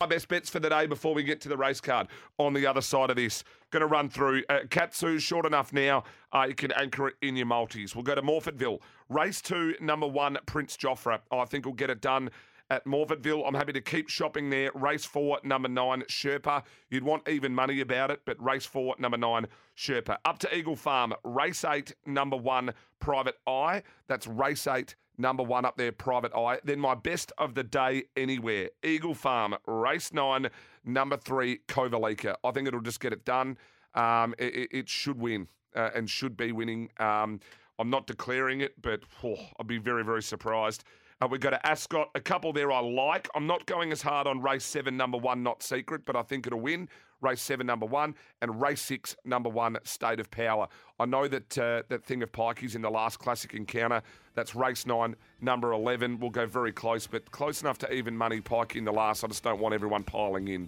My best bets for the day before we get to the race card on the other side of this. Going to run through uh, Katsu, short enough now. Uh, you can anchor it in your multis. We'll go to Morphettville. Race two, number one, Prince Joffre. I think we'll get it done at Morphettville. I'm happy to keep shopping there. Race four, number nine, Sherpa. You'd want even money about it, but race four, number nine, Sherpa. Up to Eagle Farm. Race eight, number one, Private Eye. That's race eight, number one up there, Private Eye. Then my best of the day anywhere. Eagle Farm, race nine, number three, Kovalica. I think it'll just get it done. Um, it, it, should win uh, and should be winning. Um, I'm not declaring it, but oh, I'd be very, very surprised. Uh, we go to Ascot. A couple there I like. I'm not going as hard on race seven, number one, Not Secret, but I think it'll win. Race seven, number one, and race six, number one, State of Power. I know that uh, that thing of Pikey's in the last classic encounter. That's race nine, number 11. We'll go very close, but close enough to even money Pikey in the last. I just don't want everyone piling in.